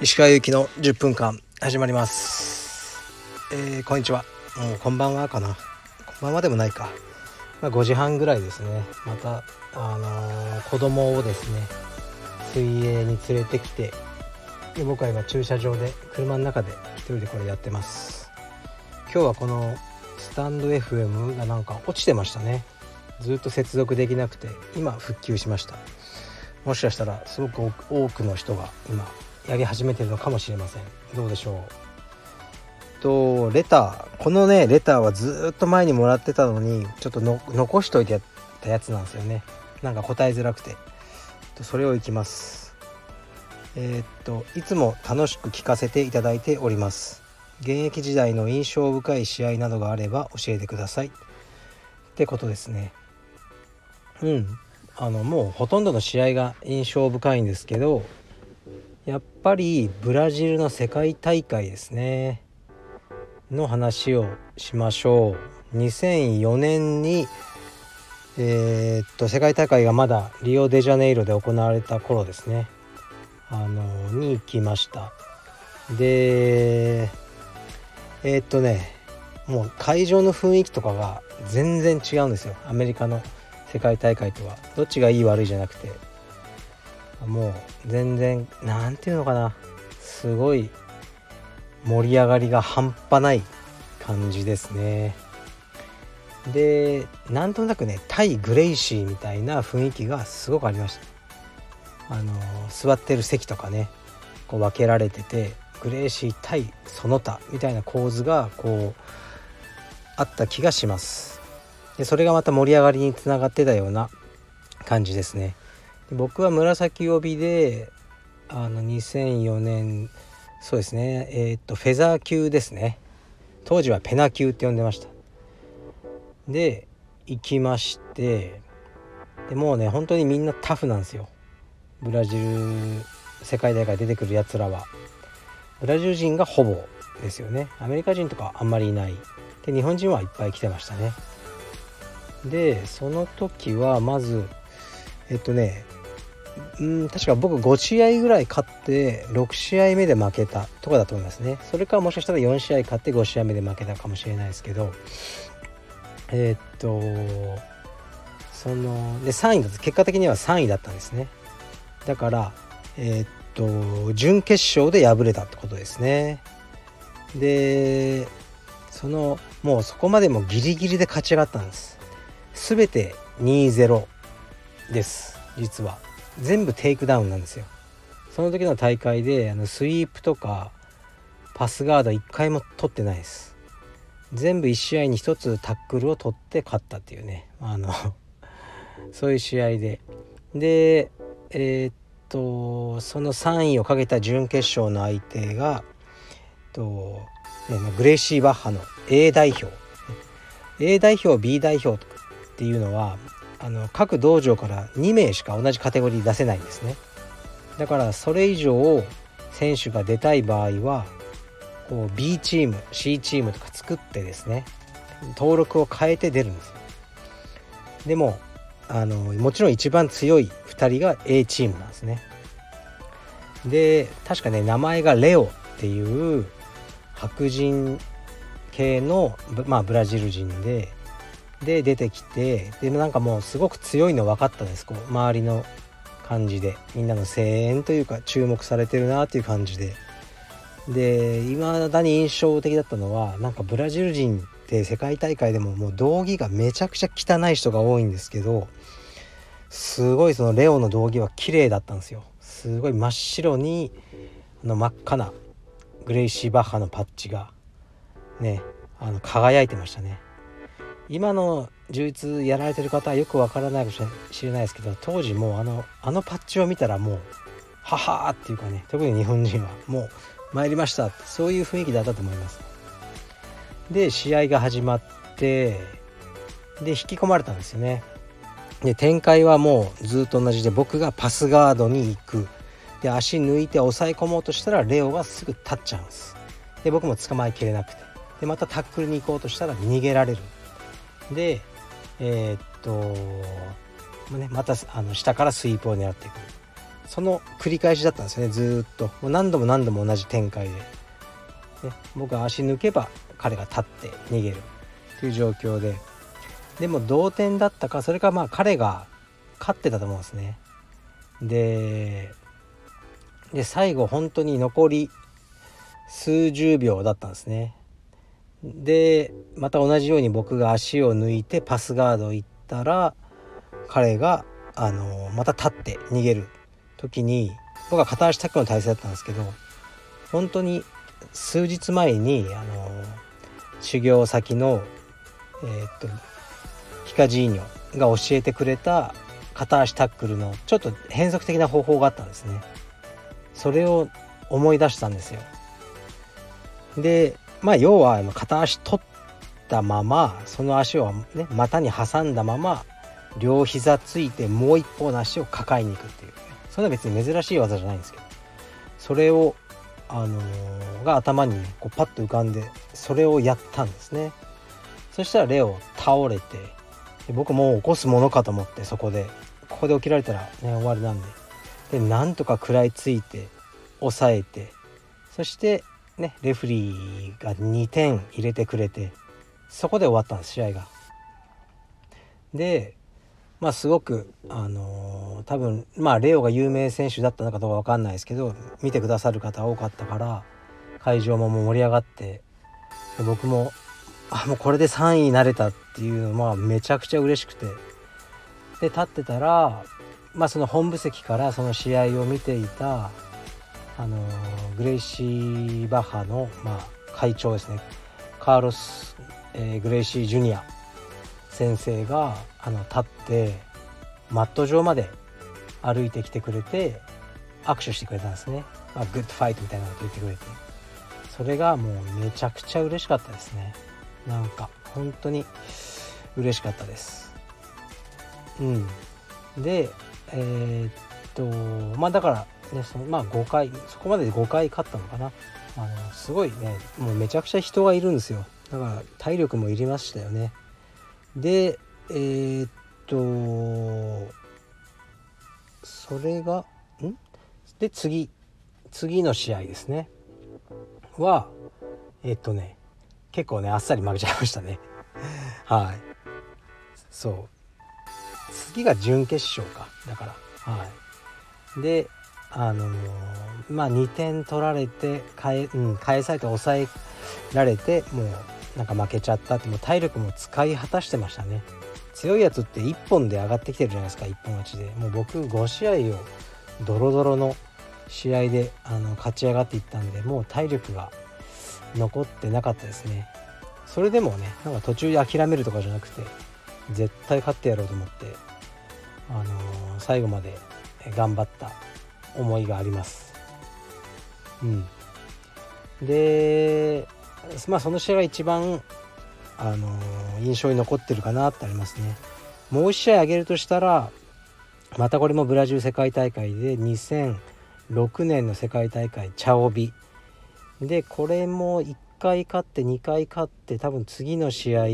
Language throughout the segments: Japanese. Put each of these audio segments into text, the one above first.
石川由紀の10分間始まります。えー、こんにちは。もうこんばんはかな。こんばんはでもないか、まあ、5時半ぐらいですね。またあのー、子供をですね水泳に連れてきてで僕は今駐車場で車の中で一人でこれやってます。今日はこのスタンド FM がなんか落ちてましたね。ずっと接続できなくて今復旧しました。もしかしたらすごく多くの人が今やり始めてるのかもしれません。どうでしょう？とレター。このねレターはずっと前にもらってたのにちょっと残しといてやったやつなんですよね。なんか答えづらくて。それをいきます。えー、っといつも楽しく聞かせていただいております。現役時代の印象深い試合などがあれば教えてください。ってことですね。うん。あのもうほとんどの試合が印象深いんですけどやっぱりブラジルの世界大会ですね。の話をしましょう。2004年にえー、っと世界大会がまだリオデジャネイロで行われた頃ですね。あのに行きました。でえー、っとねもう会場の雰囲気とかが全然違うんですよ。アメリカの世界大会とはどっちがいい悪いじゃなくてもう全然何て言うのかな。すごい盛り上がりが半端ない感じですね。でなんとなくね対グレイシーみたいな雰囲気がすごくありました。あの座ってる席とかねこう分けられててグレイシー対その他みたいな構図がこうあった気がします。でそれがまた盛り上がりにつながってたような感じですね。で僕は紫帯であの2004年そうですね。えー、っとフェザー級ですね。当時はペナ級って呼んでました。で行きましてでもうね本当にみんなタフなんですよ。ブラジル世界大会出てくるやつらは。ブラジル人がほぼですよね。アメリカ人とかあんまりいない。で日本人はいっぱい来てましたね。でその時はまずえっとねうん確か僕5試合ぐらい勝って6試合目で負けたとかだと思いますね。それかもしかしたら4試合勝って5試合目で負けたかもしれないですけどえー、っとそので3位だ結果的には3位だったんですね。だからえー、っと準決勝で敗れたってことですね。でそのもうそこまでもギリギリで勝ち上がったんです。全て2-0です。実は。全部テイクダウンなんですよ。その時の大会であのスイープとかパスガード1回も取ってないです。全部1試合に1つタックルを取って勝ったっていうね。あの そういう試合で。でえー、っとその3位をかけた準決勝の相手がと、ね、グレイシー・バッハの A 代表。A 代表 B 代表っていうのはあの各道場から2名しか同じカテゴリー出せないんですね。だからそれ以上選手が出たい場合はこう B チーム C チームとか作ってですね登録を変えて出るんですでもあのもちろん一番強い2人が A チームなんですね。で確かね名前がレオっていう白人系の、まあ、ブラジル人でで出てきてでなんかもうすごく強いの分かったですこう周りの感じで。みんなの声援というか注目されてるなっていう感じで。でいまだに印象的だったのはなんかブラジル人って世界大会でももう道着がめちゃくちゃ汚い人が多いんですけどすごいそのレオの道着は綺麗だったんですよ。すごい真っ白にあの真っ赤なグレイシー・バッハのパッチがねあの輝いてましたね。今の充実やられてる方はよくわからないかもしれないですけど当時もうあのあのパッチを見たらもうははーっていうかね特に日本人はもう参りましたそういう雰囲気だったと思います。で試合が始まってで引き込まれたんですよね。で展開はもうずっと同じで僕がパスガードに行く。で足抜いて抑え込もうとしたらレオがすぐ立っちゃうんです。で僕も捕まえきれなくて。でまたタックルに行こうとしたら逃げられる。でえー、っとね、またあの下からスイープを狙っていくその繰り返しだったんですよねずっと。もう何度も何度も同じ展開で、ね、僕は足抜けば彼が立って逃げる。っていう状況で。でも同点だったかそれかまあ彼が勝ってたと思うんですね。でで最後本当に残り数十秒だったんですね。でまた同じように僕が足を抜いてパスガード行ったら彼があのまた立って逃げる時に僕は片足タックルの体勢だったんですけど本当に数日前にあの修行先のえー、っとヒカジーニョが教えてくれた片足タックルのちょっと変則的な方法があったんですね。それを思い出したんですよ。でまあ要は片足取ったままその足をね股に挟んだまま両膝ついてもう一方の足を抱えに行くっていう。それは別に珍しい技じゃないんですけど。それをあのー、が頭に、こうパッと浮かんでそれをやったんですね。そしたらレオ倒れて僕もう起こすものかと思ってそこでここで起きられたらね終わりなんで。でなんとか食らいついて抑えてそしてねレフリーが2点入れてくれてそこで終わったんです試合が。でまあすごくあのー、多分まあレオが有名選手だったのかどうか分かんないですけど見てくださる方多かったから会場ももう盛り上がって僕もあもうこれで3位になれたっていうのはめちゃくちゃ嬉しくてで立ってたらまあその本部席からその試合を見ていたあのグレイシー・バッハの、まあ、会長ですね。カーロス、えー、グレイシー・ジュニア先生があの立ってマット上まで歩いてきてくれて握手してくれたんですね、まあ、 good fight みたいなこと言ってくれて。それがもうめちゃくちゃ嬉しかったですね。なんか本当に嬉しかったです。うん。でえー、っとまあだからねそのまあ5回そこまでで5回勝ったのかな。あのすごいねもうめちゃくちゃ人がいるんですよ。だから体力もいりましたよね。でえー、っとそれがん？で次次の試合ですね。はえっとね結構ねあっさり負けちゃいましたね。はい。そう。次が準決勝か。だからはい。であの、まあ2点取られて返,、うん、返されて抑えられてもうなんか負けちゃったってもう体力も使い果たしてましたね。強いやつって1本で上がってきてるじゃないですか1本勝ちで。もう僕5試合をドロドロの試合であの勝ち上がっていったんでもう体力が残ってなかったですね。それでもねなんか途中で諦めるとかじゃなくて絶対勝ってやろうと思ってあのー、最後まで頑張った思いがあります。うん、でまあその試合が一番、あのー、印象に残ってるかなってありますね。もう1試合挙げるとしたらまたこれもブラジル世界大会で2006年の世界大会チャオビでこれも1回勝って2回勝って多分次の試合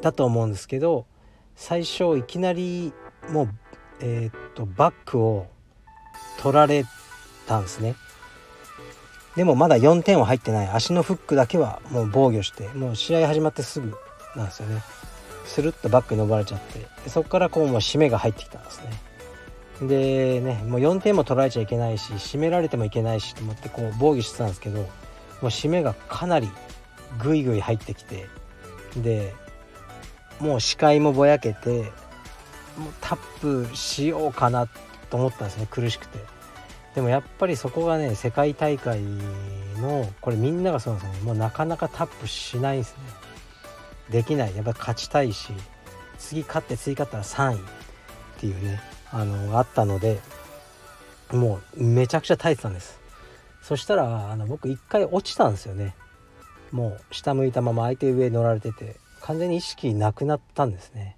だと思うんですけど最初いきなりもうえー、っとバックを取られたんですね。でもまだ4点は入ってない。足のフックだけはもう防御してもう試合始まってすぐなんですよね。スルッとバックに伸ばれちゃって。でそこからこうもう締めが入ってきたんですね。でねもう4点も取られちゃいけないし締められてもいけないしと思ってこう防御してたんですけどもう締めがかなりグイグイ入ってきてでもう視界もぼやけてもうタップしようかなと思ったんですね苦しくて。でもやっぱりそこがね世界大会のこれみんながそうなんですよね。もうなかなかタップしないですね。できない。やっぱ勝ちたいし次勝って次勝ったら3位っていうねあのあったのでもうめちゃくちゃ耐えてたんです。そしたらあの僕一回落ちたんですよね。もう下向いたまま相手上乗られてて完全に意識なくなったんですね。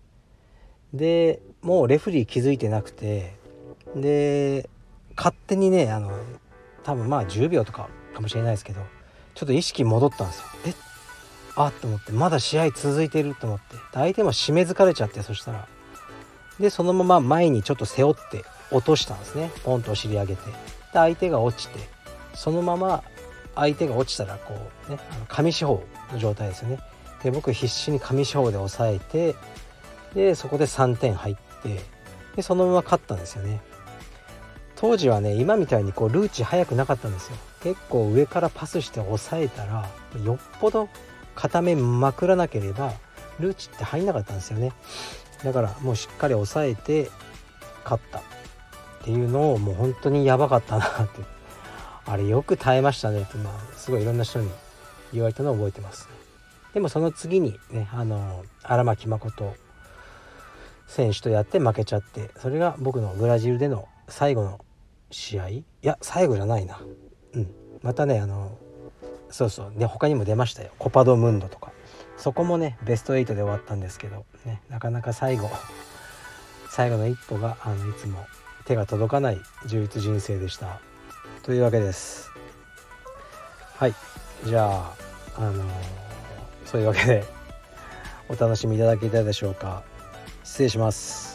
でもうレフリー気づいてなくてで勝手にねあの多分まあ10秒とかかもしれないですけどちょっと意識戻ったんですよ。えあっ？と思ってまだ試合続いてると思って。相手も締め疲れちゃってそしたら。でそのまま前にちょっと背負って落としたんですね。ポンとお尻上げて。で相手が落ちてそのまま相手が落ちたらこうねあの上四方の状態ですよね。で僕必死に上四方で抑えてでそこで3点入ってでそのまま勝ったんですよね。当時はね今みたいにこうルーチ速くなかったんですよ。結構上からパスして抑えたらよっぽど固めまくらなければルーチって入んなかったんですよね。だからもうしっかり抑えて勝ったっていうのをもう本当にやばかったなって。あれよく耐えましたねってまあすごいいろんな人に言われたのを覚えてます、でもその次にねあの荒牧誠選手とやって負けちゃってそれが僕のブラジルでの最後の試合。いや最後じゃないな。うん。またねあのそうそう。で他にも出ましたよ。コパドムンドとか。そこもねベスト8で終わったんですけど、ね、なかなか最後最後の一歩があのいつも手が届かない充実人生でした。というわけです。はい。じゃああのー、そういうわけでお楽しみいただけたでしょうか。失礼します。